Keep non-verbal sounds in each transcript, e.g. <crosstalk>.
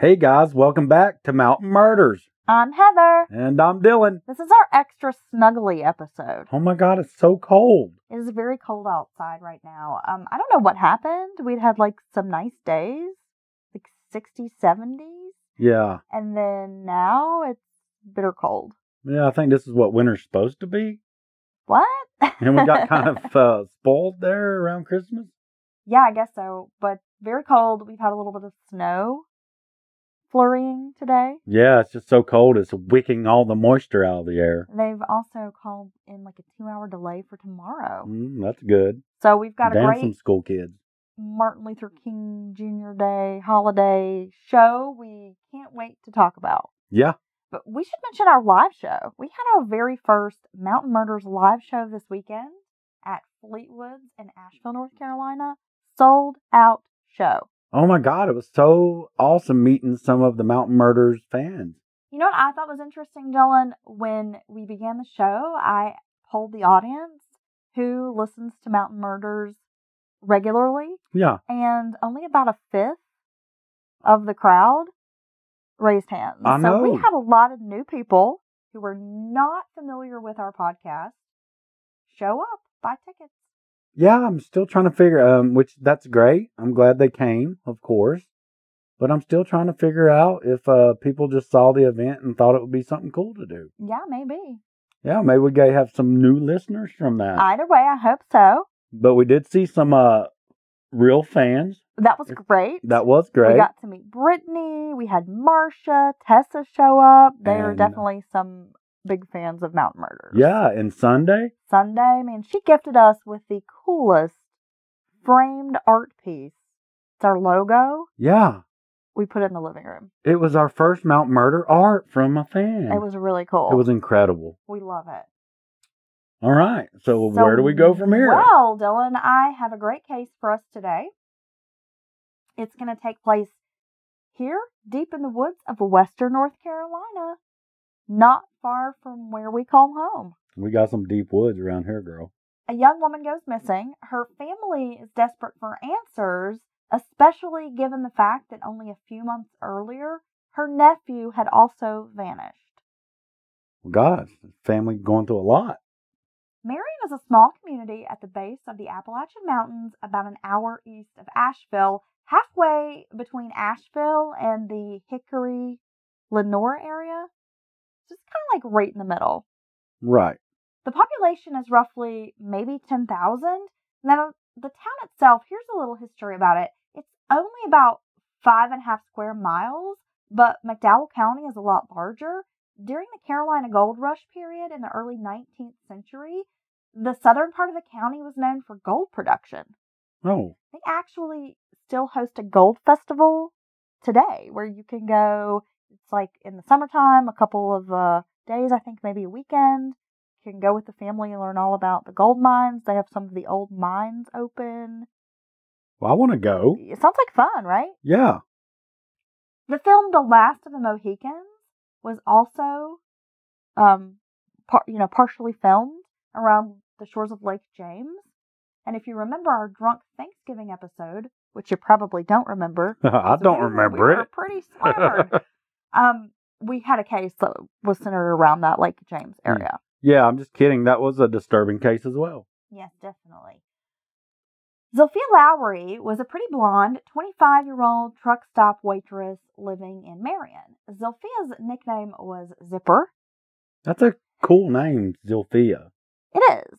Hey guys, welcome back to Mountain Murders. I'm Heather. And I'm Dylan. This is our extra snuggly episode. Oh my god, it's so cold. It is very cold outside right now. Um, I don't know what happened. We'd had like some nice days, like 60s, 70s, Yeah. and then now it's bitter cold. Yeah, I think this is what winter's supposed to be. What? <laughs> And we got kind of <laughs> uh, spoiled there around Christmas. yeah, I guess so. But very cold. We've had a little bit of snow flurrying today. Yeah, it's just so cold, it's wicking all the moisture out of the air. They've also called in like a two hour delay for tomorrow. Mm, that's good. So we've got a great some school kids. Martin Luther King Jr. Day holiday show we can't wait to talk about. Yeah. But we should mention our live show. We had our very first Mountain Murders live show this weekend at Fleetwoods in Asheville, North Carolina. Sold out show. Oh my god, it was so awesome meeting some of the Mountain Murders fans. You know what I thought was interesting, Dylan? When we began the show, I polled the audience who listens to Mountain Murders regularly, Yeah. and only about a fifth of the crowd raised hands. I know. So we had a lot of new people who were not familiar with our podcast show up, buy tickets. Yeah, I'm still trying to figure um which that's great. I'm glad they came, of course. But I'm still trying to figure out if uh people just saw the event and thought it would be something cool to do. Yeah, maybe. Yeah, maybe we may have some new listeners from that. Either way, I hope so. but we did see some uh real fans. That was great. That was great. We got to meet Brittany. We had Marcia, Tessa show up. They are definitely some big fans of Mountain Murders. yeah, and Sunday. Sunday, I mean, she gifted us with the coolest framed art piece. It's our logo. Yeah. We put it in the living room. It was our first Mount Murder art from a fan. It was really cool. it was incredible. we love it. All right. So, So, where do we go from here? Well, Dylan, and I have a great case for us today. It's going to take place here, deep in the woods of Western North Carolina, not far from where we call home. we got some deep woods around here, girl. A young woman goes missing. Her family is desperate for answers, especially given the fact that only a few months earlier, her nephew had also vanished. God, family going through a lot. Marion is a small community at the base of the Appalachian Mountains, about an hour east of Asheville, halfway between Asheville and the Hickory Lenoir area. Just kind of like right in the middle. Right. The population is roughly maybe 10,000. Now, the town itself, here's a little history about it. It's only about five and a half square miles, but McDowell County is a lot larger. During the Carolina Gold Rush period in the early 19th century, the southern part of the county was known for gold production. Oh, They actually still host a gold festival today where you can go. It's like in the summertime, a couple of uh, days, I think maybe a weekend. You can go with the family and learn all about the gold mines. They have some of the old mines open. well, I want to go. It sounds like fun, right? Yeah. The film The Last of the Mohicans was also, um, par- you know, partially filmed around the shores of Lake James. And if you remember our drunk Thanksgiving episode, which you probably don't remember, <laughs> I don't we- remember we were it. pretty slammered. <laughs> um, we had a case that was centered around that Lake James Hmm. area. yeah, I'm just kidding. That was a disturbing case as well. Yes, definitely. Zilphia Lowery was a pretty blonde, 25 year old truck stop waitress living in Marion. Zilphia's nickname was Zipper. That's a cool name, Zilphia. It is.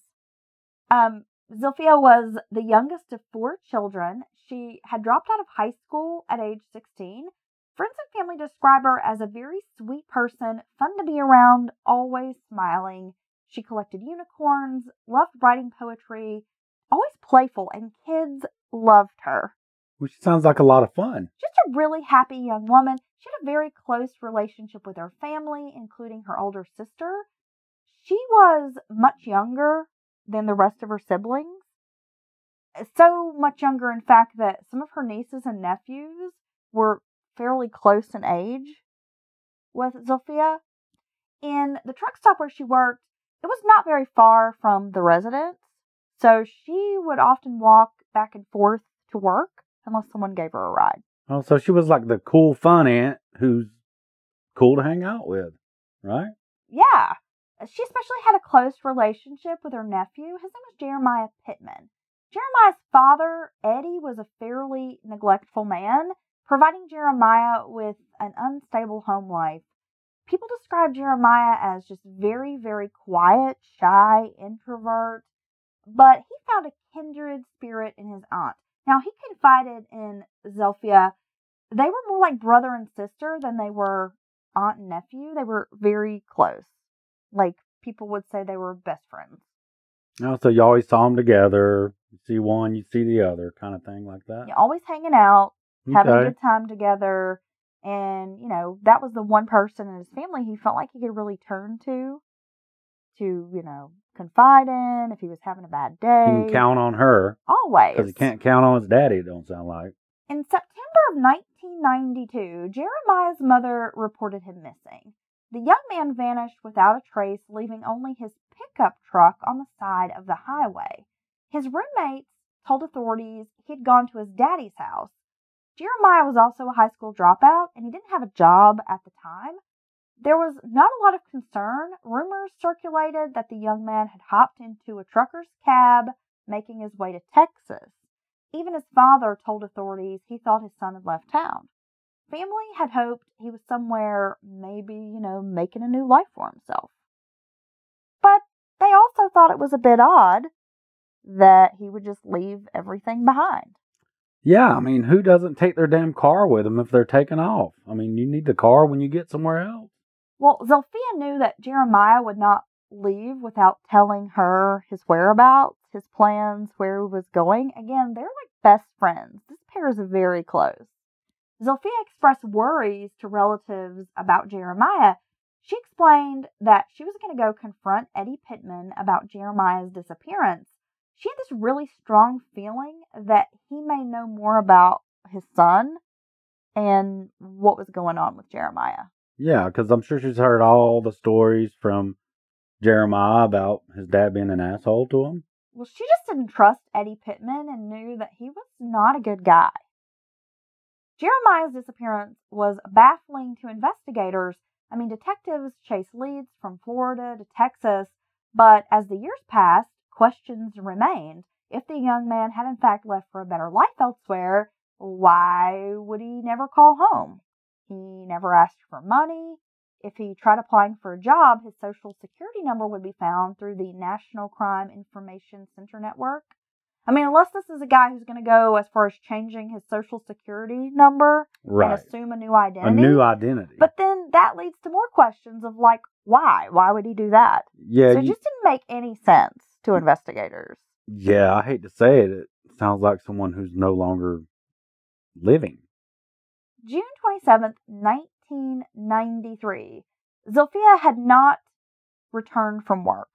Um, Zilphia was the youngest of four children. She had dropped out of high school at age 16. Friends and family describe her as a very sweet person, fun to be around, always smiling. She collected unicorns, loved writing poetry, always playful, and kids loved her. Which sounds like a lot of fun. Just a really happy young woman. She had a very close relationship with her family, including her older sister. She was much younger than the rest of her siblings. So much younger, in fact, that some of her nieces and nephews were fairly close in age with Zilphia. In the truck stop where she worked, it was not very far from the residence. So she would often walk back and forth to work unless someone gave her a ride. Oh, so she was like the cool fun aunt who's cool to hang out with, right? Yeah. She especially had a close relationship with her nephew. His name was Jeremiah Pittman. Jeremiah's father, Eddie, was a fairly neglectful man, providing Jeremiah with an unstable home life. People describe Jeremiah as just very, very quiet, shy, introvert, but he found a kindred spirit in his aunt. Now, he confided in Zilphia. They were more like brother and sister than they were aunt and nephew. They were very close. Like people would say they were best friends. Oh, so you always saw them together. You see one, you see the other, kind of thing like that. You're always hanging out, having a good time together. And, you know, that was the one person in his family he felt like he could really turn to, to, you know, confide in if he was having a bad day. He can count on her Always. because he can't count on his daddy. It don't sound like. In September of 1992, Jeremiah's mother reported him missing. The young man vanished without a trace, leaving only his pickup truck on the side of the highway. His roommates told authorities he had gone to his daddy's house. Jeremiah was also a high school dropout and he didn't have a job at the time. There was not a lot of concern. Rumors circulated that the young man had hopped into a trucker's cab making his way to Texas. Even his father told authorities he thought his son had left town. Family had hoped he was somewhere, maybe, you know, making a new life for himself. But they also thought it was a bit odd that he would just leave everything behind. Yeah, I mean, who doesn't take their damn car with them if they're taking off? I mean, you need the car when you get somewhere else. Well, Zilphia knew that Jeremiah would not leave without telling her his whereabouts, his plans, where he was going. Again, they're like best friends. This pair is very close. Zilphia expressed worries to relatives about Jeremiah. She explained that she was going to go confront Eddie Pittman about Jeremiah's disappearance. She had this really strong feeling that he may know more about his son and what was going on with Jeremiah. Yeah, because I'm sure she's heard all the stories from Jeremiah about his dad being an asshole to him. Well, she just didn't trust Eddie Pittman and knew that he was not a good guy. Jeremiah's disappearance was baffling to investigators. I mean, detectives chased leads from Florida to Texas, but as the years passed, questions remained. If the young man had in fact left for a better life elsewhere, why would he never call home? He never asked for money. If he tried applying for a job, his social security number would be found through the National Crime Information Center network. I mean, unless this is a guy who's going to go as far as changing his social security number Right. and assume a new identity. A new identity. but then that leads to more questions of like, why? Why would he do that? yeah, so it you- just didn't make any sense to investigators. yeah, I hate to say it. It sounds like someone who's no longer living. June 27th, 1993, Zilphia had not returned from work.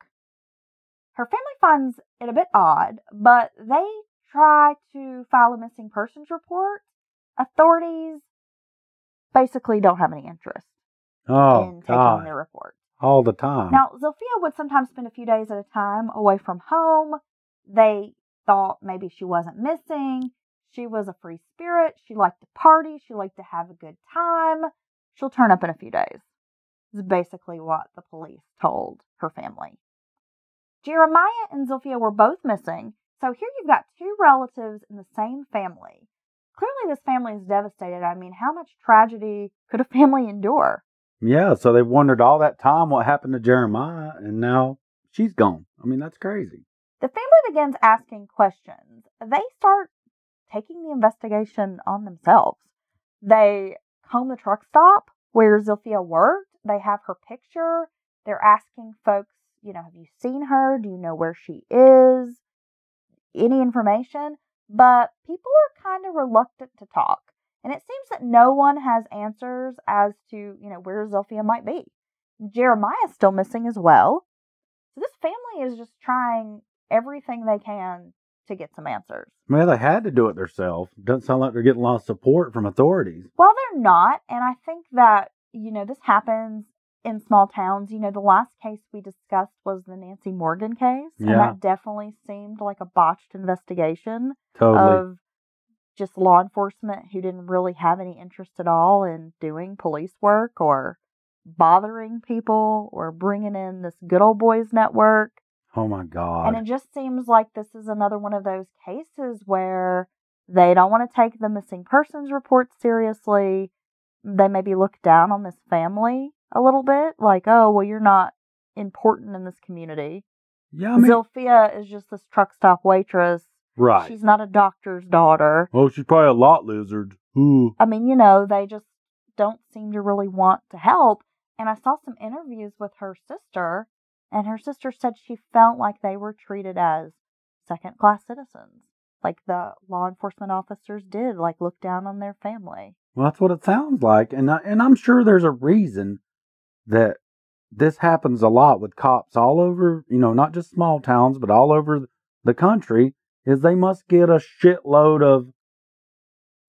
Her family finds it a bit odd, but they try to file a missing persons report. Authorities basically don't have any interest Oh, in taking God. the report. All the time. Now, Zilphia would sometimes spend a few days at a time away from home. They thought maybe she wasn't missing. She was a free spirit. She liked to party. She liked to have a good time. She'll turn up in a few days. Is basically what the police told her family. Jeremiah and Zilphia were both missing, so here you've got two relatives in the same family. Clearly, this family is devastated. I mean, how much tragedy could a family endure? Yeah, so they wondered all that time what happened to Jeremiah, and now she's gone. I mean, that's crazy. The family begins asking questions. They start taking the investigation on themselves. They comb the truck stop where Zilphia worked. They have her picture. They're asking folks, you know, have you seen her? Do you know where she is? Any information? But people are kind of reluctant to talk. And it seems that no one has answers as to, you know, where Zilphia might be. Jeremiah's still missing as well. So this family is just trying everything they can to get some answers. Well, they had to do it themselves. Doesn't sound like they're getting a lot of support from authorities. Well, they're not, and I think that, you know, this happens in small towns. You know, the last case we discussed was the Nancy Morgan case, and that definitely seemed like a botched investigation Totally. of just law enforcement who didn't really have any interest at all in doing police work or bothering people or bringing in this good old boys network. Oh my God. And it just seems like this is another one of those cases where they don't want to take the missing persons report seriously. They maybe look down on this family a little bit, like, oh, well, you're not important in this community. yeah, I mean, Zilphia is just this truck stop waitress. Right. She's not a doctor's daughter. oh, she's probably a lot lizard. Ooh. I mean, you know, they just don't seem to really want to help. And I saw some interviews with her sister, and her sister said she felt like they were treated as second class citizens, like the law enforcement officers did, like look down on their family. Well, that's what it sounds like, and I, and I'm sure there's a reason that this happens a lot with cops all over. You know, not just small towns, but all over the country. Is they must get a shitload of,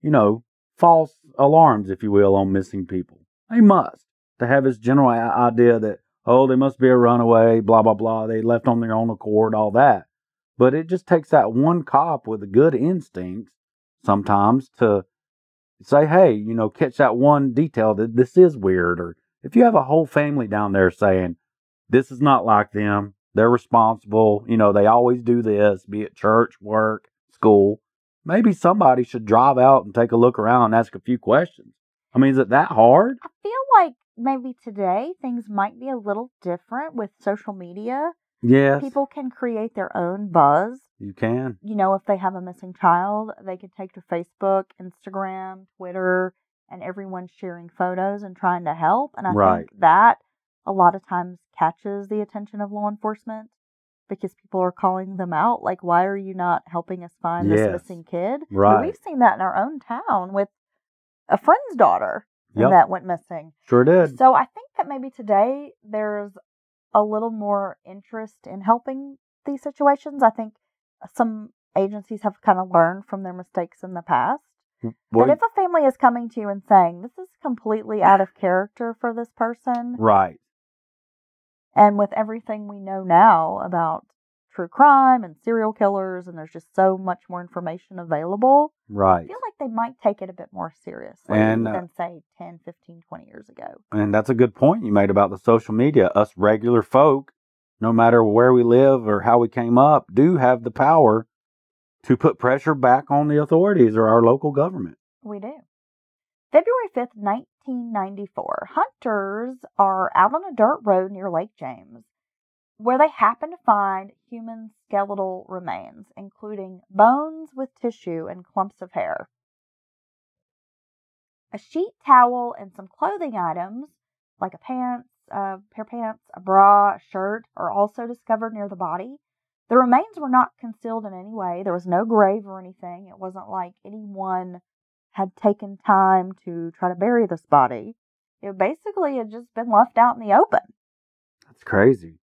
you know, false alarms, if you will, on missing people. They must to have this general idea that oh, they must be a runaway, blah blah blah. They left on their own accord, all that. But it just takes that one cop with a good instinct sometimes to say, hey, you know, catch that one detail that this is weird. Or if you have a whole family down there saying, this is not like them, they're responsible, you know, they always do this, be it church, work, school, maybe somebody should drive out and take a look around and ask a few questions. I mean, is it that hard? I feel like maybe today things might be a little different with social media. Yes, People can create their own buzz. you can. You know, if they have a missing child, they can take to Facebook, Instagram, Twitter, and everyone's sharing photos and trying to help. And I Right. think that a lot of times catches the attention of law enforcement because people are calling them out. Like, why are you not helping us find Yes. this missing kid? And Right. We've seen that in our own town with a friend's daughter Yep. that went missing. Sure did. So I think that maybe today there's a little more interest in helping these situations. I think some agencies have kind of learned from their mistakes in the past. What- but if a family is coming to you and saying, this is completely out of character for this person, right. And with everything we know now about true crime and serial killers, and there's just so much more information available, Right. I feel like they might take it a bit more seriously And, uh, than, say, 10, 15, 20 years ago. And that's a good point you made about the social media. Us regular folk, no matter where we live or how we came up, do have the power to put pressure back on the authorities or our local government. We do. February 5th, 1994. Hunters are out on a dirt road near Lake James where they happen to find human skeletal remains, including bones with tissue and clumps of hair. A sheet towel and some clothing items, like a pants, a pair of pants, a bra, a shirt, are also discovered near the body. The remains were not concealed in any way. There was no grave or anything. It wasn't like anyone had taken time to try to bury this body. It basically had just been left out in the open. That's crazy.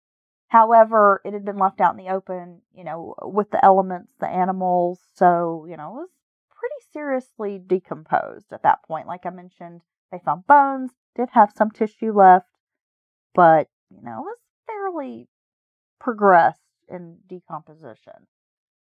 However, it had been left out in the open, you know, with the elements, the animals, so, you know, it was pretty seriously decomposed at that point. Like I mentioned, they found bones, did have some tissue left, but, you know, it was fairly progressed in decomposition.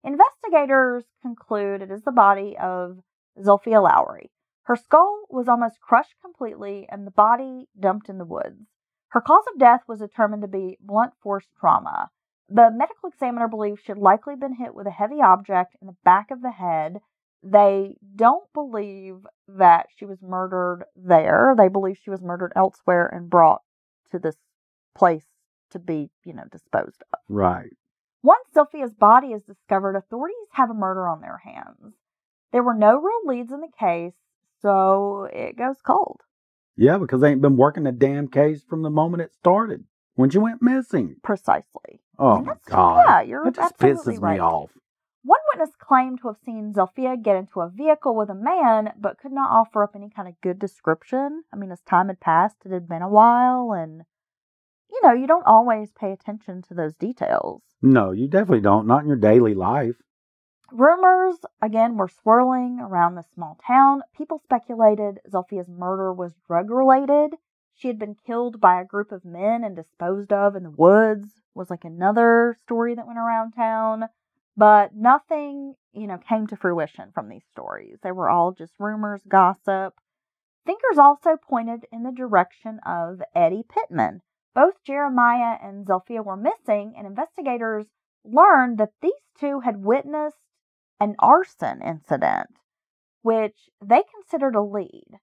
Investigators conclude it is the body of Zilphia Lowery. Her skull was almost crushed completely and the body dumped in the woods. Her cause of death was determined to be blunt force trauma. The medical examiner believes she had likely been hit with a heavy object in the back of the head. They don't believe that she was murdered there. They believe she was murdered elsewhere and brought to this place to be, you know, disposed of. Right. Once Zilphia's body is discovered, authorities have a murder on their hands. There were no real leads in the case, so it goes cold. Yeah, because they ain't been working the damn case from the moment it started when she went missing. Precisely. Oh my god. Yeah, you're that just pisses right. me off. One witness claimed to have seen Zilphia get into a vehicle with a man, but could not offer up any kind of good description. I mean, as time had passed, it had been a while, and you know, you don't always pay attention to those details. No, you definitely don't. Not in your daily life. Rumors, again, were swirling around the small town. People speculated Zilphia's murder was drug related. She had been killed by a group of men and disposed of in the woods, was like another story that went around town. But nothing, you know, came to fruition from these stories. They were all just rumors, gossip. Thinkers also pointed in the direction of Eddie Pittman. Both Jeremiah and Zilphia were missing, and investigators learned that these two had witnessed an arson incident, which they considered a lead,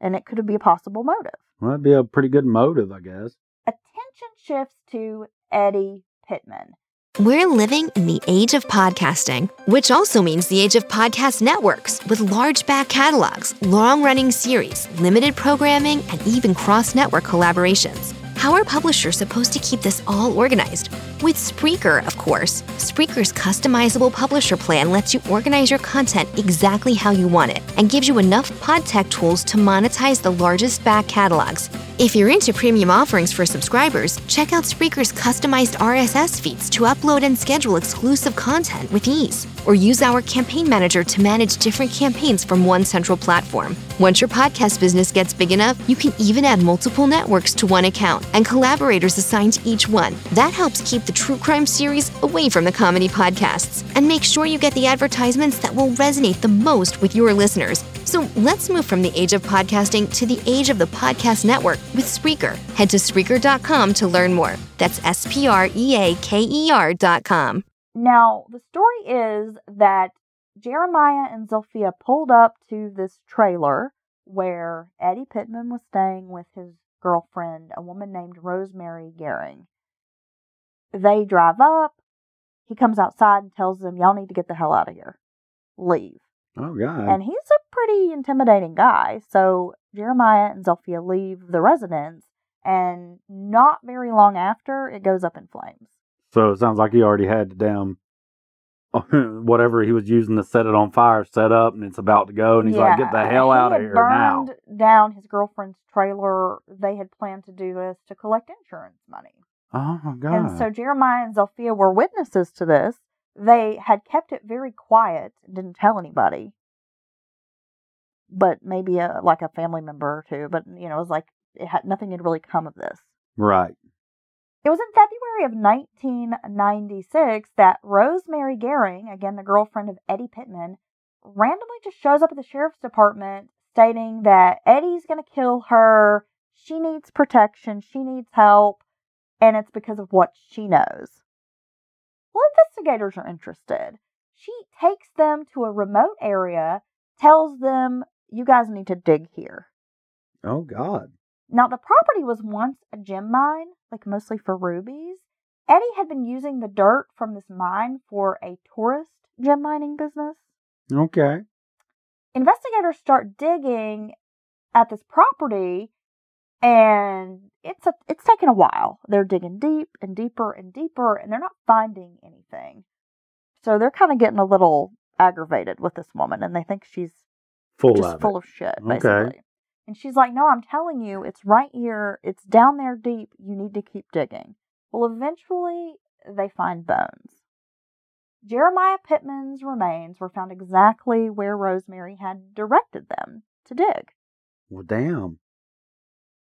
and it could be a possible motive. Well, that'd be a pretty good motive, I guess. Attention shifts to Eddie Pittman. We're living in the age of podcasting, which also means the age of podcast networks with large back catalogs, long running series, limited programming, and even cross network collaborations. How are publishers supposed to keep this all organized? With Spreaker, of course. Spreaker's customizable publisher plan lets you organize your content exactly how you want it and gives you enough pod tech tools to monetize the largest back catalogs. If you're into premium offerings for subscribers, check out Spreaker's customized RSS feeds to upload and schedule exclusive content with ease. Or use our campaign manager to manage different campaigns from one central platform. Once your podcast business gets big enough, you can even add multiple networks to one account and collaborators assigned to each one. That helps keep the true crime series away from the comedy podcasts and make sure you get the advertisements that will resonate the most with your listeners. So let's move from the age of podcasting to the age of the podcast network with Spreaker. Head to Spreaker.com to learn more. That's S P R E A K E R.com. Now, the story is that Jeremiah and Zilphia pulled up to this trailer where Eddie Pittman was staying with his girlfriend, a woman named Rosemary Gehring. They drive up. He comes outside and tells them, Y'all need to get the hell out of here. Leave. Oh, God. And he's a pretty intimidating guy. So Jeremiah and Zilphia leave the residence, and not very long after, it goes up in flames. So it sounds like he already had the damn <laughs> whatever he was using to set it on fire set up, and it's about to go. And he's like, "Get the hell he out of here now!" burned down his girlfriend's trailer. They had planned to do this to collect insurance money. Oh my God! And so Jeremiah and Zilphia were witnesses to this. They had kept it very quiet, didn't tell anybody, but maybe a, like a family member or two. But you know, it was like it had nothing had really come of this. right. It was in February of 1996 that Rosemary Gehring, again the girlfriend of Eddie Pittman, randomly just shows up at the sheriff's department stating that Eddie's going to kill her. She needs protection. She needs help. And it's because of what she knows. Well, investigators are interested. She takes them to a remote area, tells them, you guys need to dig here. Oh God. Now, the property was once a gem mine, like mostly for rubies. Eddie had been using the dirt from this mine for a tourist gem mining business. Okay. Investigators start digging at this property and it's a it's taken a while. They're digging deep and deeper and deeper and they're not finding anything. So they're kind of getting a little aggravated with this woman and they think she's Full just of full it. of shit, Okay. And she's like, No, I'm telling you, it's right here. It's down there deep. You need to keep digging. Well, eventually, they find bones. Jeremiah Pittman's remains were found exactly where Rosemary had directed them to dig. Well, damn.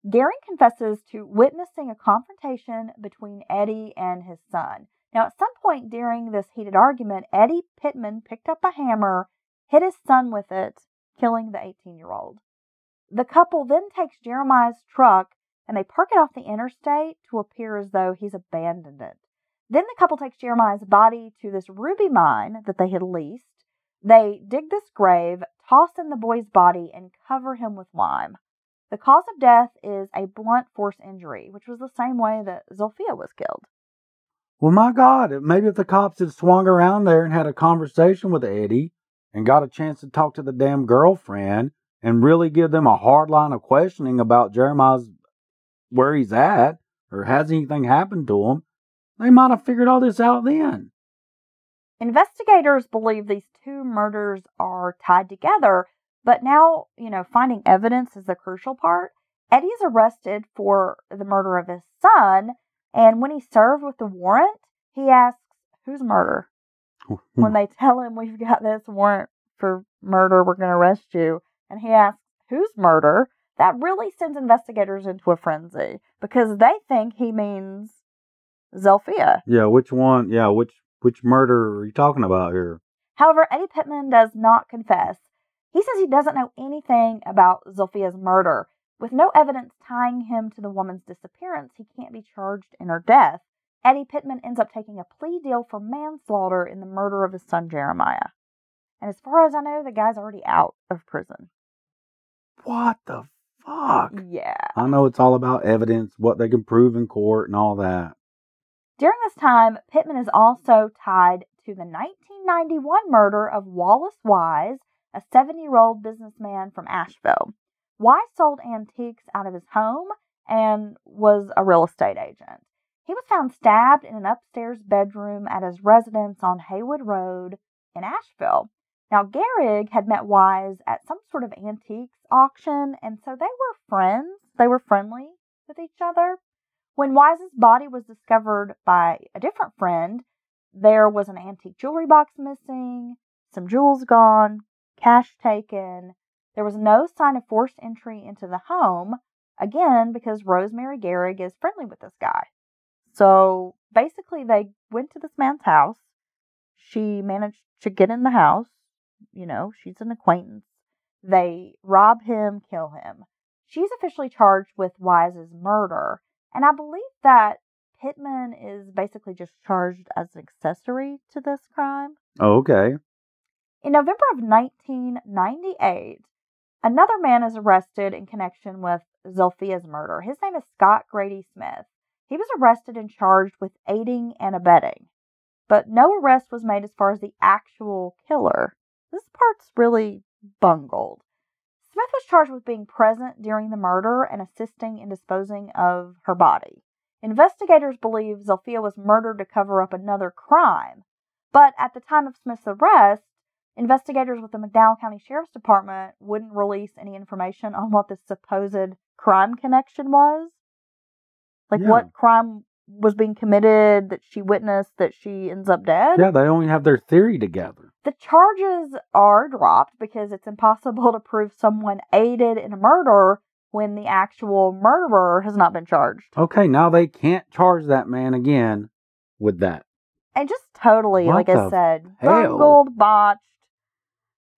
Gehring confesses to witnessing a confrontation between Eddie and his son. Now, at some point during this heated argument, Eddie Pittman picked up a hammer, hit his son with it, killing the 18 year old. The couple then takes Jeremiah's truck and they park it off the interstate to appear as though he's abandoned it. Then the couple takes Jeremiah's body to this ruby mine that they had leased. They dig this grave, toss in the boy's body, and cover him with lime. The cause of death is a blunt force injury, which was the same way that Zilphia was killed. Well, my God. Maybe if the cops had swung around there and had a conversation with Eddie and got a chance to talk to the damn girlfriend and really give them a hard line of questioning about Jeremiah's where he's at or has anything happened to him, they might have figured all this out then. Investigators believe these two murders are tied together, but now, you know, finding evidence is the crucial part. Eddie is arrested for the murder of his son, and when he's served with the warrant, he asks, Whose murder? when they tell him we've got this warrant for murder, we're going to arrest you, and he asks whose murder, that really sends investigators into a frenzy because they think he means Zilphia. yeah, which one? Yeah, which which murder are you talking about here? However, Eddie Pittman does not confess. He says he doesn't know anything about Zilphia's murder. With no evidence tying him to the woman's disappearance, he can't be charged in her death. Eddie Pittman ends up taking a plea deal for manslaughter in the murder of his son Jeremiah. And as far as I know, the guy's already out of prison. What the fuck? Yeah. I know it's all about evidence, what they can prove in court, and all that. During this time, Pittman is also tied to the 1991 murder of Wallace Wise, a 70 year old businessman from Asheville. Wise sold antiques out of his home and was a real estate agent. He was found stabbed in an upstairs bedroom at his residence on Haywood Road in Asheville. Now, Gehring had met Wise at some sort of antiques auction, and so they were friends. They were friendly with each other. When Wise's body was discovered by a different friend, there was an antique jewelry box missing, some jewels gone, cash taken. There was no sign of forced entry into the home, again, because Rosemary Gehring is friendly with this guy. So basically, they went to this man's house. She managed to get in the house. You know, she's an acquaintance. Mm-hmm. They rob him, kill him. She's officially charged with Wise's murder. And I believe that Pittman is basically just charged as an accessory to this crime. Oh, okay. In November of 1998, another man is arrested in connection with Zilphia's murder. His name is Scott Grady Smith. He was arrested and charged with aiding and abetting, but no arrest was made as far as the actual killer. This part's really bungled. Smith was charged with being present during the murder and assisting in disposing of her body. Investigators believe Zilphia was murdered to cover up another crime, but at the time of Smith's arrest, investigators with the McDowell County Sheriff's Department wouldn't release any information on what the supposed crime connection was. Like Yeah. what crime was being committed that she witnessed that she ends up dead. Yeah, they only have their theory together. The charges are dropped because it's impossible <laughs> to prove someone aided in a murder when the actual murderer has not been charged. Okay, now they can't charge that man again with that. And just totally, What like I said, bungled, botched.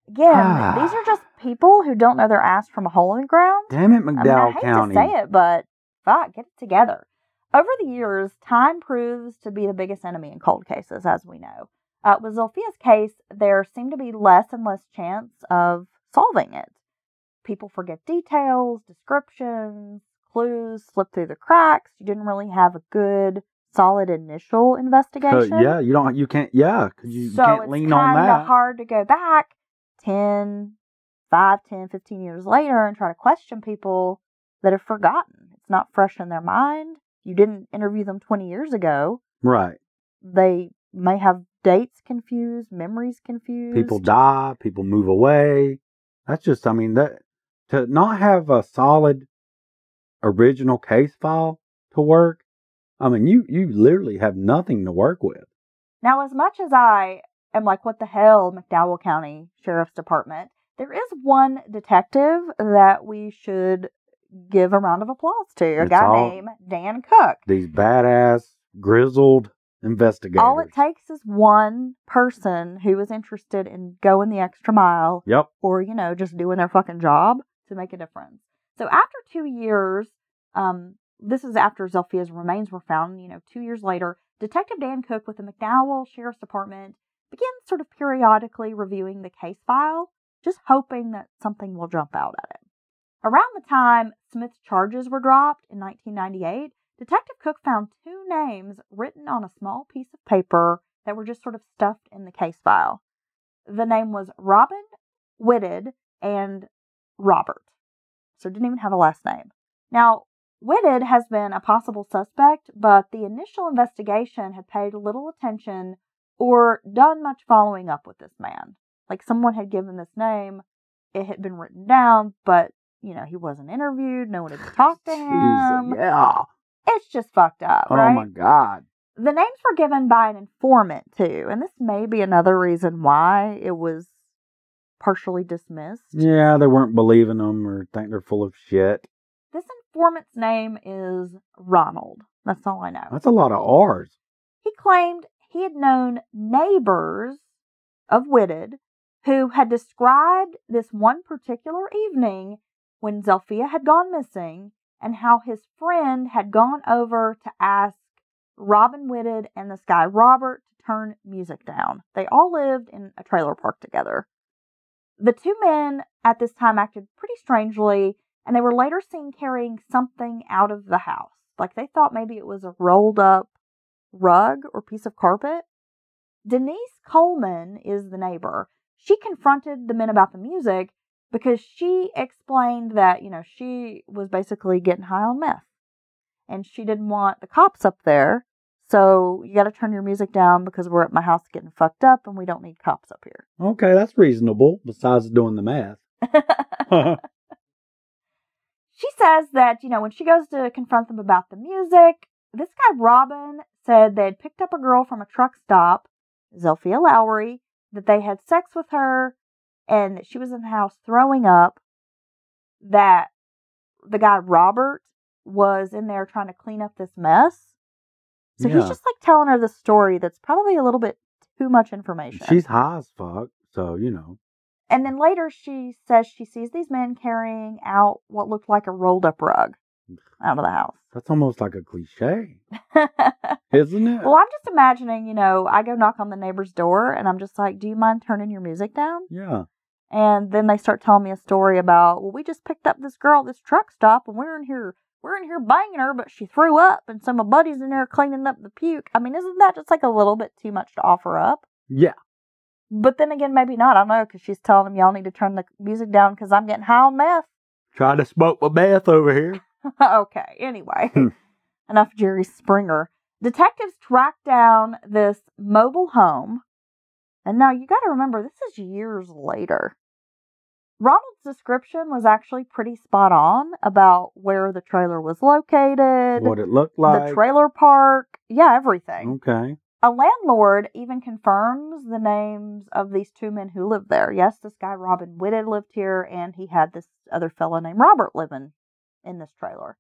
Again, Ah. these are just people who don't know their ass from a hole in the ground. Damn it, I mean, I McDowell hate County. to say it, but fuck, get it together. Over the years, time proves to be the biggest enemy in cold cases, as we know. Uh, with Zilphia's case, there seemed to be less and less chance of solving it. People forget details, descriptions, clues slip through the cracks. You didn't really have a good, solid initial Uh, investigation. yeah, you don't. You can't. Yeah, because you so can't lean on kind that. of hard to go back 10, 5, 10, 15 years later and try to question people that have forgotten. It's not fresh in their mind. You didn't interview them 20 years ago. Right. They may have dates confused, memories confused. People die. People move away. That's just. I mean that to not have a solid original case file to work. I mean, you you literally have nothing to work with. Now, as much as I am like, what the hell, McDowell County Sheriff's Department, there is one detective that we should give a round of applause to. A It's guy named Dan Cook. These badass grizzled investigators. All it takes is one person who is interested in going the extra mile Yep. or, you know, just doing their fucking job to make a difference. So after two years, um, this is after Zilphia's remains were found, you know, two years later, Detective Dan Cook with the McDowell Sheriff's Department begins sort of periodically reviewing the case file, just hoping that something will jump out at him. Around the time Smith's charges were dropped in 1998, Detective Cook found two names written on a small piece of paper that were just sort of stuffed in the case file. The name was Robin Whitted and Robert. So didn't even have a last name. Now, Whitted has been a possible suspect, but the initial investigation had paid little attention or done much following up with this man. Like someone had given this name, it had been written down, but you know, he wasn't interviewed, no one had talked to <laughs> him. yeah. It's just fucked up, Oh right? my god. The names were given by an informant too, and this may be another reason why it was partially dismissed. Yeah, they weren't believing them or think they're full of shit. This informant's name is Ronald. That's all I know. That's a lot of R's. He claimed he had known neighbors of Whitted who had described this one particular evening when Zilphia had gone missing and how his friend had gone over to ask Robin Whitted and this guy Robert to turn music down. They all lived in a trailer park together. The two men at this time acted pretty strangely, and they were later seen carrying something out of the house. Like they thought maybe it was a rolled up rug or piece of carpet. Denise Coleman is the neighbor. She confronted the men about the music because she explained that, you know, she was basically getting high on meth and she didn't want the cops up there. So you got to turn your music down because we're at my house getting fucked up and we don't need cops up here. Okay, that's reasonable. Besides doing the math. <laughs> <laughs> she says that, you know, when she goes to confront them about the music, this guy Robin said they'd picked up a girl from a truck stop, Zilphia Lowery, that they had sex with her and that she was in the house throwing up, that the guy Robert was in there trying to clean up this mess. So Yeah. he's just like telling her the story that's probably a little bit too much information. She's high as fuck, so you know. and then later she says she sees these men carrying out what looked like a rolled up rug out of the house. That's almost like a cliche, <laughs> isn't it? well, I'm just imagining, you know, I go knock on the neighbor's door and I'm just like, do you mind turning your music down? yeah. And then they start telling me a story about, well, we just picked up this girl at this truck stop and we're in here, we're in here banging her, but she threw up and some of my buddies in there cleaning up the puke. I mean, isn't that just like a little bit too much to offer up? Yeah. But then again, maybe not. I don't know because she's telling them y'all need to turn the music down because I'm getting high on meth. Trying to smoke my meth over here. <laughs> okay, anyway, Hmm. enough Jerry Springer. Detectives track down this mobile home. And now you got to remember, this is years later. Ronald's description was actually pretty spot on about where the trailer was located, What it looked like. the trailer park, yeah, everything. Okay. A landlord even confirms the names of these two men who lived there. Yes, this guy Robin Whitted lived here, and he had this other fellow named Robert living in this trailer.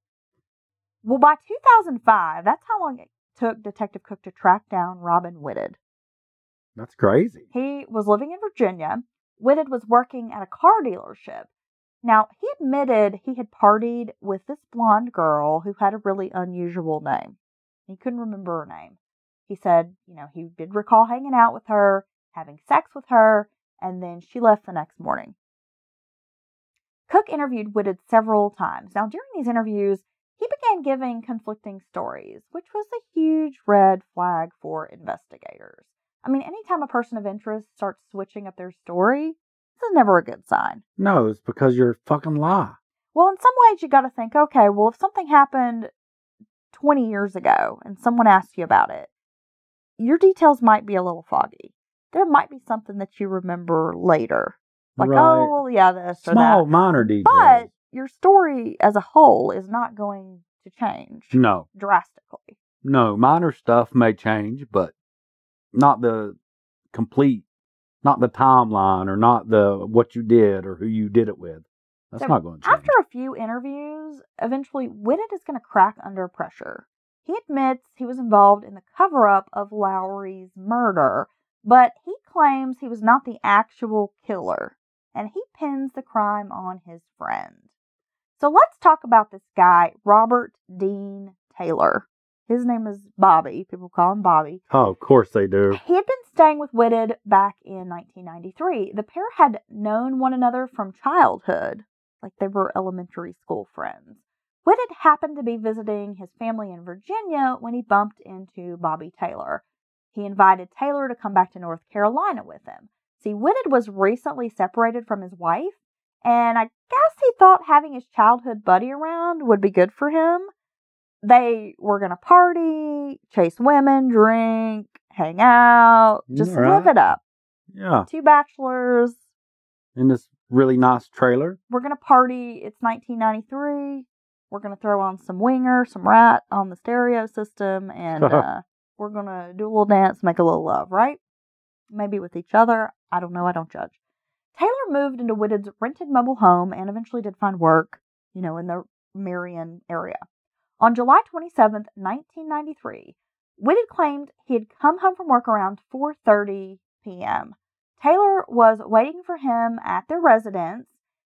Well, by 2005, that's how long it took Detective Cook to track down Robin Whitted. That's crazy. He was living in Virginia. Whitted was working at a car dealership. Now, he admitted he had partied with this blonde girl who had a really unusual name. He couldn't remember her name. He said, you know, he did recall hanging out with her, having sex with her, and then she left the next morning. Cook interviewed Whitted several times. Now, during these interviews, he began giving conflicting stories, which was a huge red flag for investigators. I mean, anytime a person of interest starts switching up their story, this is never a good sign. No, it's because you're fucking lie. Well, in some ways, you got to think, okay, well, if something happened 20 years ago and someone asked you about it, your details might be a little foggy. There might be something that you remember later. Like, Right. oh, well, yeah, this or Small, that. minor details. But your story as a whole is not going to change no, drastically. no, minor stuff may change, but not the complete, not the timeline or not the what you did or who you did it with. That's So, not going to change. After a few interviews, eventually Whitted is going to crack under pressure. He admits he was involved in the cover up of Lowery's murder, but he claims he was not the actual killer, and he pins the crime on his friend. So let's talk about this guy, Robert Dean Taylor. His name is Bobby. People call him Bobby. oh, of course they do. He had been staying with Whitted back in 1993. The pair had known one another from childhood, like they were elementary school friends. Whitted happened to be visiting his family in Virginia when he bumped into Bobby Taylor. He invited Taylor to come back to North Carolina with him. See, Whitted was recently separated from his wife, and I guess he thought having his childhood buddy around would be good for him. They were going to party, chase women, drink, hang out, just right. live it up. Yeah, Two bachelors. in this really nice trailer. We're going to party. It's 1993. We're going to throw on some winger, some Ratt on the stereo system, and <laughs> uh, we're going to do a little dance, make a little love, right? Maybe with each other. I don't know. I don't judge. Taylor moved into Whitted's rented mobile home and eventually did find work, you know, in the Marion area. On July 27, 1993, Whitted claimed he had come home from work around 4:30 p.m. Taylor was waiting for him at their residence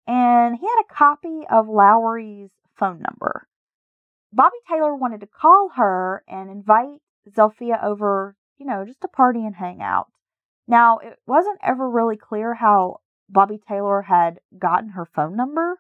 and he had a copy of Lowery's phone number. Bobby Taylor wanted to call her and invite Zilphia over, you know, just to party and hang out. Now, it wasn't ever really clear how Bobby Taylor had gotten her phone number.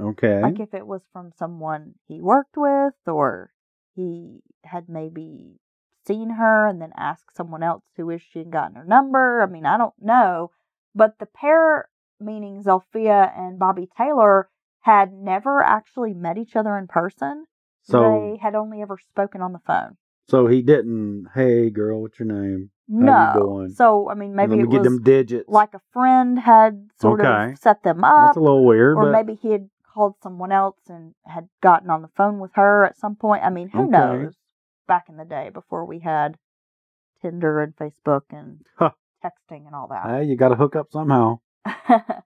Okay. Like if it was from someone he worked with or he had maybe seen her and then asked someone else who is she and gotten her number. I mean, I don't know. But the pair, meaning Zilphia and Bobby Taylor, had never actually met each other in person. so they had only ever spoken on the phone. so he didn't. Hey, girl, what's your name? No. So I mean, maybe Let me it get was them digits. like a friend had sort Okay. of set them up, That's a little weird, or but maybe he had called someone else and had gotten on the phone with her at some point. I mean, who Okay. knows? Back in the day, before we had Tinder and Facebook and Huh. texting and all that. hey, you got to hook up somehow. <laughs>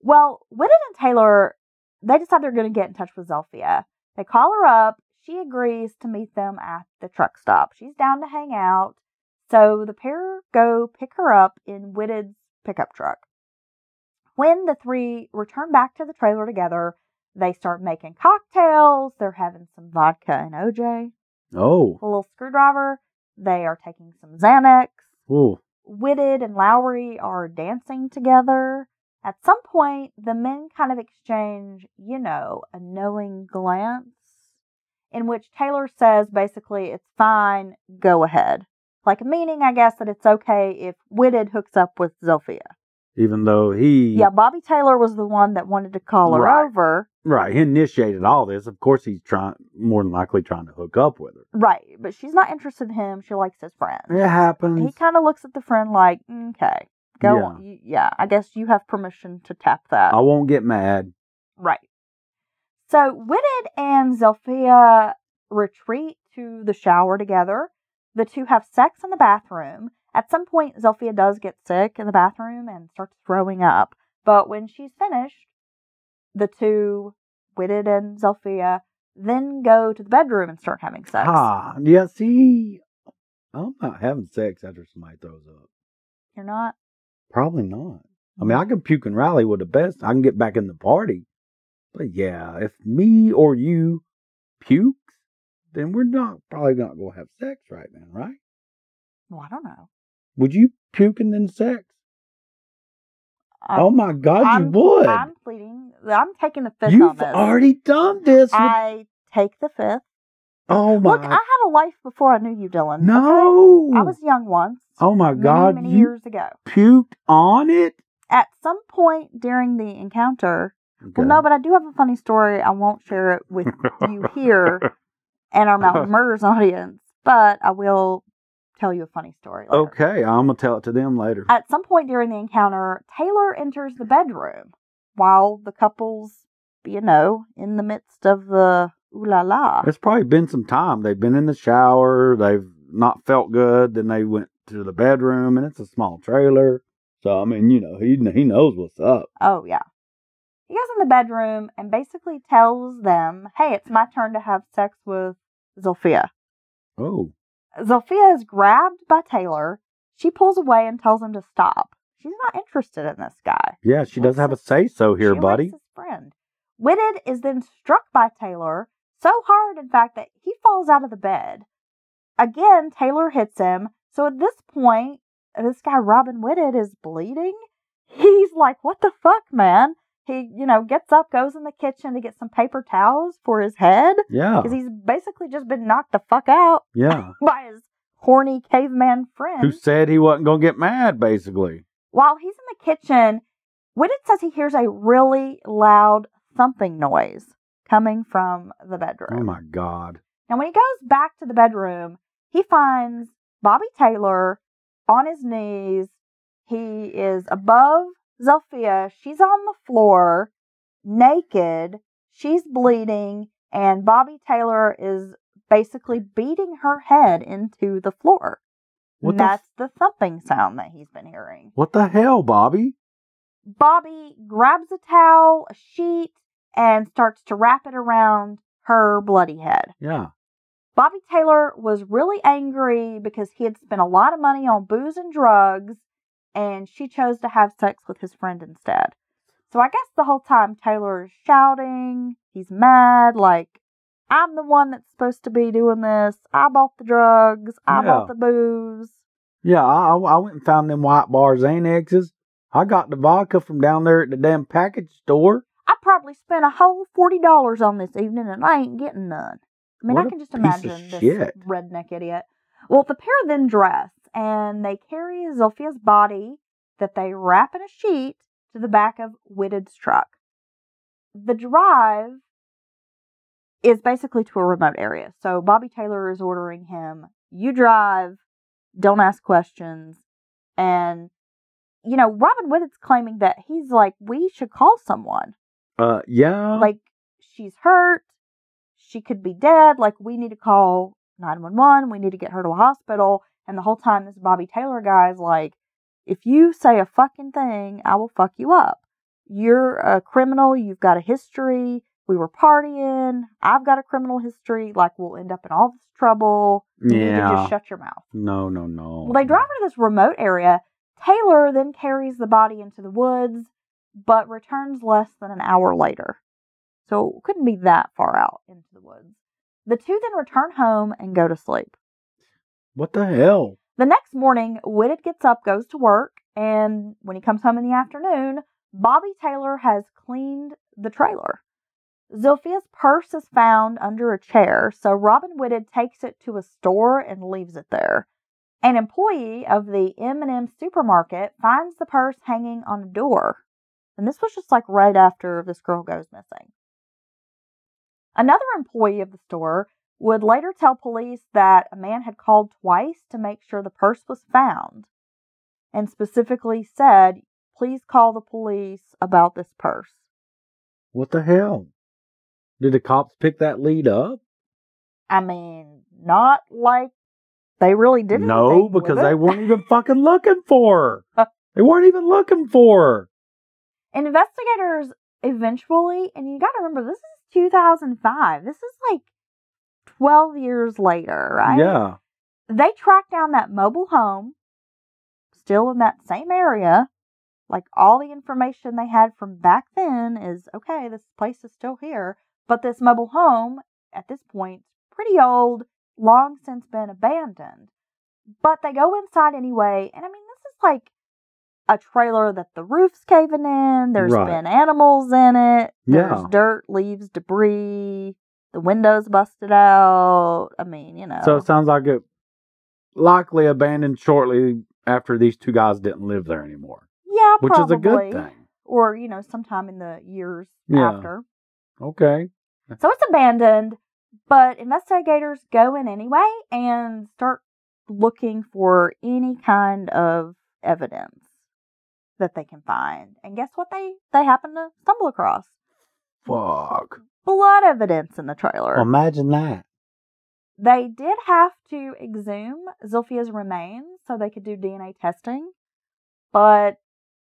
well, Whitted and Taylor, they decide they're going to get in touch with Zilphia. They call her up. She agrees to meet them at the truck stop. She's down to hang out. So the pair go pick her up in Whitted's pickup truck. When the three return back to the trailer together, they start making cocktails. They're having some vodka and OJ, Oh, a little screwdriver. They are taking some Xanax. ooh, Whitted and Lowery are dancing together. At some point, the men kind of exchange, you know, a knowing glance in which Taylor says basically, it's fine, go ahead. Like meaning, I guess, that it's okay if Whitted hooks up with Zilphia. even though he Yeah, Bobby Taylor was the one that wanted to call her Right. over. right, he initiated all this. Of course, he's trying more than likely trying to hook up with her. Right, but she's not interested in him. She likes his friend. It happens. He kind of looks at the friend like, okay, go Yeah. on. Y- Yeah, I guess you have permission to tap that. I won't get mad. Right. So Whitted and Zilphia retreat to the shower together. The two have sex in the bathroom. At some point, Zilphia does get sick in the bathroom and starts throwing up. But when she's finished, the two, Whitted and Zilphia, then go to the bedroom and start having sex. Ah, yeah. See, I'm not having sex after somebody throws up. You're not? Probably not. I mean, I can puke and rally with the best. I can get back in the party. But yeah, if me or you pukes, then we're not probably not going to have sex right then, right? Well, I don't know. Would you puke and then sex? I'm- oh my God, I'm, you would. I'm pleading. I'm taking the fifth on You've already done this. I take the fifth. oh my. God. Look, I had a life before I knew you, Dylan. no. okay? I was young once. oh my many, God. many years ago. puked on it? At some point during the encounter, Okay. well, no, but I do have a funny story. I won't share it with you here <laughs> and our Mountain <laughs> Murders audience, but I will tell you a funny story. Later. Okay, I'm to tell it to them later. At some point during the encounter, Taylor enters the bedroom while the couple's, you know, in the midst of the ooh la la. It's probably been some time. They've been in the shower. They've not felt good. Then they went to the bedroom, and it's a small trailer. So I mean, you know, he he knows what's up. Oh, yeah. He goes in the bedroom and basically tells them, hey, it's my turn to have sex with Zilphia. Oh, Zilphia is grabbed by Taylor. She pulls away and tells him to stop. She's not interested in this guy. yeah, she does have a say so here, buddy. his friend. Whitted is then struck by Taylor so hard, in fact, that he falls out of the bed. Again, Taylor hits him. So at this point, this guy Robin Whitted is bleeding. He's like, "What the fuck, man?" He, you know, gets up, goes in the kitchen to get some paper towels for his head Yeah, because he's basically just been knocked the fuck out yeah. <laughs> by his horny caveman friend. Who said he wasn't gonna get mad? Basically. While he's in the kitchen, Whitted says he hears a really loud thumping noise coming from the bedroom. Oh my God. Now, when he goes back to the bedroom, he finds Bobby Taylor on his knees. He is above Zilphia. She's on the floor, naked. She's bleeding, and Bobby Taylor is basically beating her head into the floor. What And the that's the thumping sound that he's been hearing. What the hell, Bobby? Bobby grabs a towel, a sheet, and starts to wrap it around her bloody head. Yeah. Bobby Taylor was really angry because he had spent a lot of money on booze and drugs, and she chose to have sex with his friend instead. So I guess the whole time Taylor is shouting, he's mad, like, I'm the one that's supposed to be doing this. I bought the drugs. I Yeah. bought the booze. Yeah, I, I went and found them white bars annexes. I got the vodka from down there at the damn package store. I probably spent a whole forty dollars on this evening, and I ain't getting none. I mean, What I can just imagine this shit. redneck idiot. Well, the pair then dress and they carry Zilphia's body that they wrap in a sheet to the back of Whitted's truck. The drive is basically to a remote area. So Bobby Taylor is ordering him, you drive, don't ask questions. And, you know, Robin Whitted's claiming that he's like, we should call someone. Uh, yeah. Like, she's hurt. She could be dead. Like, we need to call 911. We need to get her to a hospital. And the whole time, this Bobby Taylor guy is like, if you say a fucking thing, I will fuck you up. You're a criminal. You've got a history. We were partying. I've got a criminal history. Like, we'll end up in all this trouble. You Yeah. just shut your mouth. no, no, no. Well, they drive her to this remote area. Taylor then carries the body into the woods, but returns less than an hour later. So it couldn't be that far out into the woods. The two then return home and go to sleep. What the hell? The next morning, Whitted gets up, goes to work, and when he comes home in the afternoon, Bobby Taylor has cleaned the trailer. Zilphia's purse is found under a chair, so Robin Whitted takes it to a store and leaves it there. An employee of the M&M supermarket finds the purse hanging on a door. And this was just like right after this girl goes missing. Another employee of the store would later tell police that a man had called twice to make sure the purse was found and specifically said, please call the police about this purse. What the hell? Did the cops pick that lead up? I mean, not like they really didn't. No, because they weren't even <laughs> fucking looking for her. They weren't even looking for her. Investigators eventually, and you got to remember, this is 2005. This is like 12 years later, right? Yeah. They track down that mobile home, still in that same area. Like all the information they had from back then is okay, this place is still here. But this mobile home, at this point, pretty old, long since been abandoned. But they go inside anyway, and I mean, this is like a trailer that the roof's caving in. There's Right. been animals in it. There's Yeah. dirt, leaves, debris. The windows busted out. I mean, you know. So it sounds like it likely abandoned shortly after these two guys didn't live there anymore, yeah, which probably. is a good thing. Or you know, sometime in the years Yeah. after. Okay. So it's abandoned, but investigators go in anyway and start looking for any kind of evidence that they can find. And guess what they they happen to stumble across? Fuck. Blood evidence in the trailer. Imagine that. They did have to exhume Zilphia's remains so they could do DNA testing, but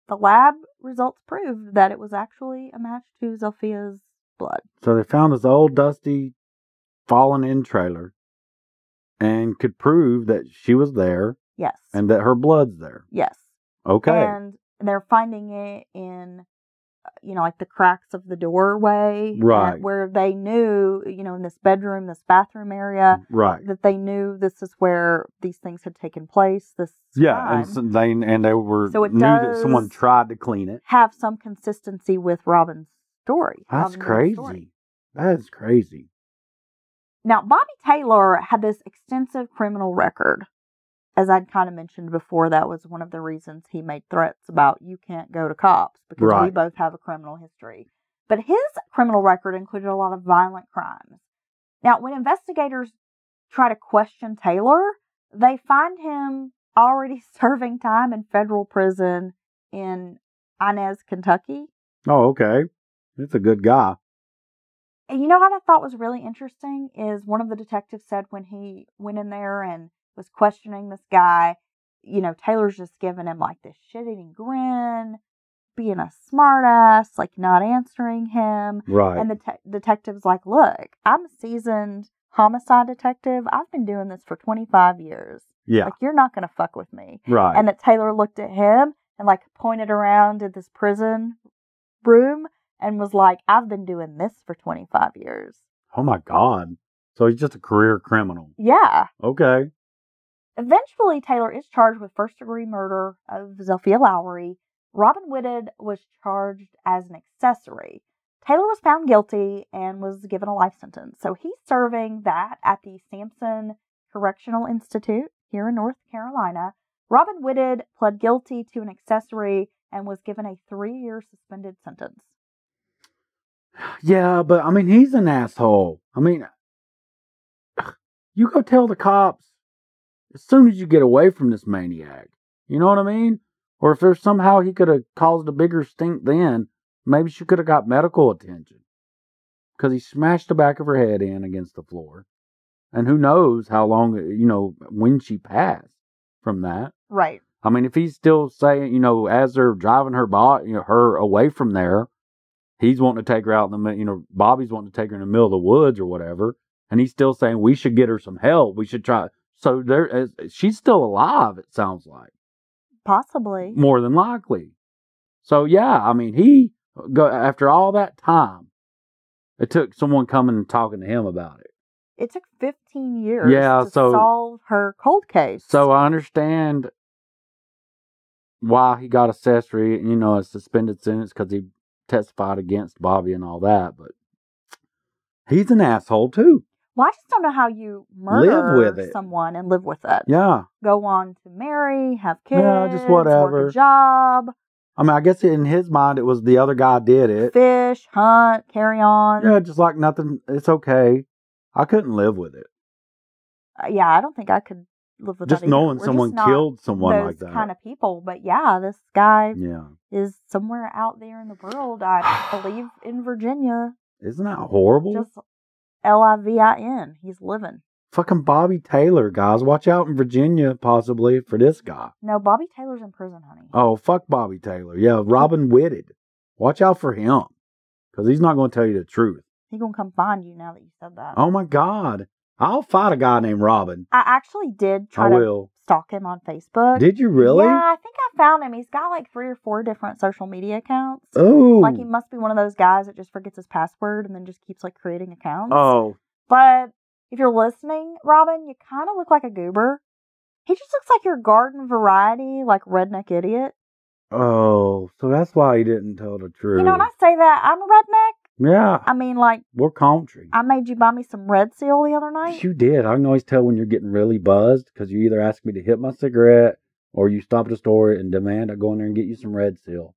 the lab results proved that it was actually a match to Zilphia's blood. So they found this old dusty fallen in trailer and could prove that she was there Yes. and that her blood's there. yes. Okay. And they're finding it in, you know, like the cracks of the doorway. Right. Where they knew, you know, in this bedroom, this bathroom area, mm, right. that they knew this is where these things had taken place. This Yeah, crime. and so they and they were So it knew that someone tried to clean it. have some consistency with Robin's story. That's Robin Hood's story. crazy. That is crazy. Now, Bobby Taylor had this extensive criminal record. As I'd kind of mentioned before, that was one of the reasons he made threats about you can't go to cops because we both have a criminal history. But his criminal record included a lot of violent crimes. Now, when investigators try to question Taylor, they find him already <laughs> serving time in federal prison in Inez, Kentucky. Oh, okay. It's a good guy. And you know what I thought was really interesting is one of the detectives said when he went in there and was questioning this guy, you know, Taylor's just giving him like this shit eating grin, being a smartass, like not answering him. Right. And the te- detective's like, look, I'm a seasoned homicide detective. I've been doing this for 25 years. Yeah. Like, you're not going to fuck with me. right. And that Taylor looked at him and, like, pointed around at this prison room and was like, I've been doing this for 25 years. oh my God. So he's just a career criminal. Yeah. Okay. Eventually, Taylor is charged with first degree murder of Zilphia Lowery. Robin Whitted was charged as an accessory. Taylor was found guilty and was given a life sentence. So he's serving that at the Sampson Correctional Institute here in North Carolina. Robin Whitted pled guilty to an accessory and was given a three year suspended sentence. Yeah, but I mean, he's an asshole. I mean, you go tell the cops as soon as you get away from this maniac. You know what I mean? Or if there's somehow he could have caused a bigger stink then, maybe she could have got medical attention. Because he smashed the back of her head in against the floor. And who knows how long, you know, when she passed from that. Right. I mean, if he's still saying, you know, as they're driving her, bo- you know, her away from there, he's wanting to take her out in the, you know, Bobby's wanting to take her in the middle of the woods or whatever, and he's still saying we should get her some help. We should try. So there, is- she's still alive. It sounds like Possibly. more than likely. So yeah, I mean, he go after all that time. It took someone coming and talking to him about it. It took 15 years Yeah, to so- solve her cold case. So I understand why he got accessory, you know, a suspended sentence because he testified against Bobby and all that. But he's an asshole too. Well, I just don't know how you murder with it. someone and live with it. Yeah, Go on to marry, have kids, Yeah, just work whatever. a job, I mean, I guess in his mind it was the other guy did it. fish, hunt, carry on. Yeah, just like nothing. It's okay. I couldn't live with it. Uh, yeah, I don't think I could live with Just that knowing We're someone not killed someone like that. kind of people. But yeah, this guy yeah, is somewhere out there in the world. I <sighs> believe in Virginia. isn't that horrible? Just L I V I N. He's living. Fucking Bobby Taylor, guys. Watch out in Virginia, possibly for this guy. No, Bobby Taylor's in prison, honey. Oh, fuck Bobby Taylor. Yeah, Robin Whitted. Watch out for him. Because he's not going to tell you the truth. He gonna come find you now that you said that. Oh my God. I'll fight a guy named Robin. I actually did try I to will. stalk him on Facebook. Did you really? Yeah, I think I found him. He's got like three or four different social media accounts. Oh. Like he must be one of those guys that just forgets his password and then just keeps like creating accounts. oh. But if you're listening, Robin, you kind of look like a goober. He just looks like your garden variety, like redneck idiot. Oh. So that's why he didn't tell the truth. You know, when I say that, I'm a redneck. Yeah. I mean, like, We're country. I made you buy me some red seal the other night. You did. I can always tell when you're getting really buzzed because you either ask me to hit my cigarette or you stop at a store and demand I go in there and get you some red seal.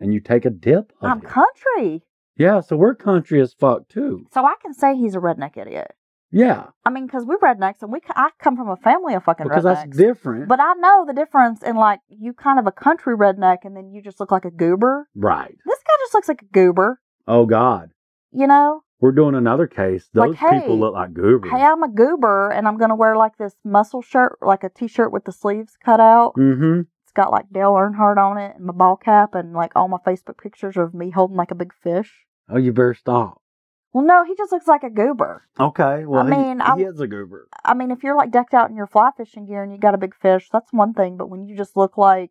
And you take a dip of I'm it. country. Yeah, so we're country as fuck too. So I can say he's a redneck idiot. Yeah, I mean, because we're rednecks and we c- I come from a family of fucking because rednecks. that's different. But I know the difference in like you kind of a country redneck and then you just look like a goober. right. This guy just looks like a goober, Oh God. you know? We're doing another case. Those Like, hey, people look like goobers. Hey, I'm a goober and I'm gonna wear like this muscle shirt, like a t-shirt with the sleeves cut out. mm-hmm. It's got like Dale Earnhardt on it and my ball cap and like all my Facebook pictures of me holding like a big fish. Oh, you better stop. Well, no, he just looks like a goober. Okay. Well, I mean, he, I- he is a goober. I mean, if you're like decked out in your fly fishing gear and you got a big fish, that's one thing. But when you just look like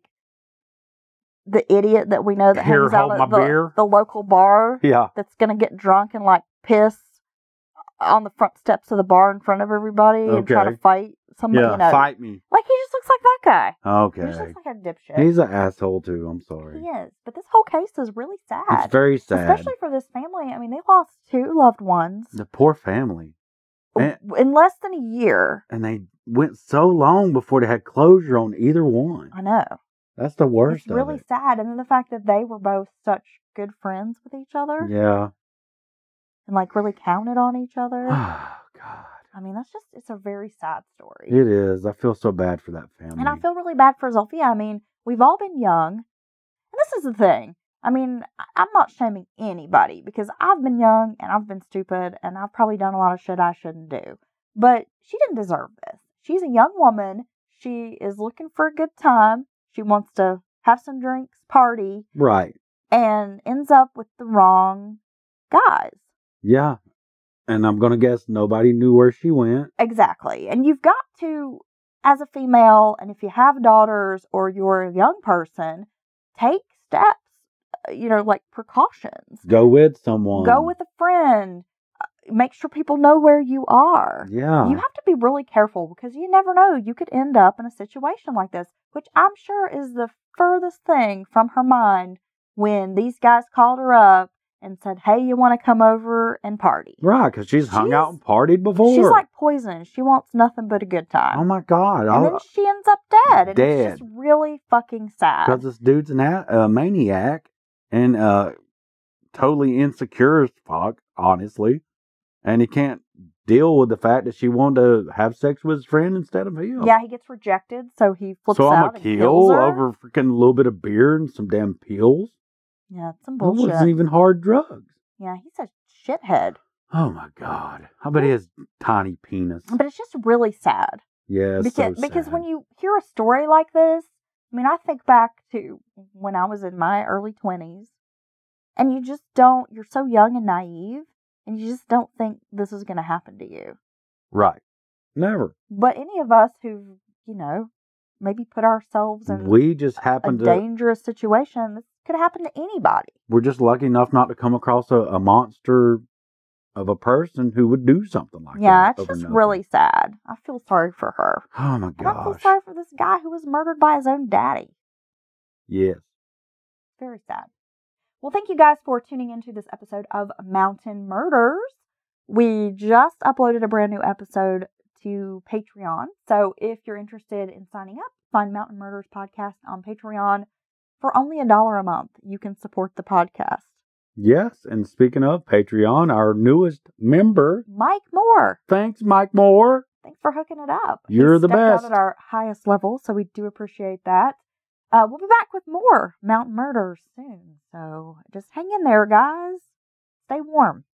the idiot that we know that Here, hangs out at my the, beer. the local bar Yeah. that's gonna get drunk and like piss on the front steps of the bar in front of everybody and try to fight somebody, Yeah. you know, Fight me. like he just looks like that guy. He Okay. just looks like a dipshit. He's an asshole too. I'm sorry. he is. But this whole case is really sad. It's very sad. Especially for this family. I mean, they lost two loved ones the poor family. And, in less than a year. and they went so long before they had closure on either one. I know. That's the worst it's really it. sad. And then the fact that they were both such good friends with each other Yeah. and like really counted on each <sighs> other. Oh God. I mean, that's just, it's a very sad story. It is. I feel so bad for that family. And I feel really bad for Zilphia. I mean, we've all been young. And this is the thing. I mean, I'm not shaming anybody because I've been young and I've been stupid and I've probably done a lot of shit I shouldn't do. But she didn't deserve this. She's a young woman. She is looking for a good time. She wants to have some drinks, party, right. and ends up with the wrong guys. Yeah. And I'm going to guess nobody knew where she went. Exactly. And you've got to, as a female, and if you have daughters or you're a young person, take steps, uh, you know, like precautions. Go with someone. Go with a friend. Make sure people know where you are. Yeah. You have to be really careful because you never know. You could end up in a situation like this, which I'm sure is the furthest thing from her mind when these guys called her up and said, Hey, you want to come over and party? right, because she's hung out and partied before. She's like poison. She wants nothing but a good time. oh my God. and then she ends up dead. And it's just really fucking sad. Because this dude's an a, a maniac and uh, totally insecure as fuck, honestly. And he can't deal with the fact that she wanted to have sex with his friend instead of him. Yeah, he gets rejected, so he flips so I'm out a and kill kills her. over freaking a little bit of beer and some damn pills. Yeah, it's some That wasn't even hard drugs. Yeah, he's a shithead. Oh my god! I bet he has tiny penis. But it's just really sad. Yeah, because so because when you hear a story like this, I mean, I think back to when I was in my early twenties, and you just don't. You're so young and naive, and you just don't think this is going to happen to you. right, never. But any of us who, you know, maybe put ourselves in We just a happen to. dangerous situation, this could happen to anybody. We're just lucky enough not to come across a, a monster of a person who would do something like yeah, that. Yeah, it's just nothing. really sad. I feel sorry for her. Oh my And I feel sorry for this guy who was murdered by his own daddy. Yes. Very sad. Well, thank you guys for tuning into this episode of Mountain Murders. We just uploaded a brand new episode to Patreon. So if you're interested in signing up, find Mountain Murders Podcast on Patreon for only a dollar a month. You can support the podcast. Yes, and speaking of Patreon, our newest member, Mike Moore, thanks, Mike Moore. thanks for hooking it up. You're the stepped out best. at our highest level, so we do appreciate that. Uh, we'll be back with more Mount Murders soon. So just hang in there, guys. Stay warm.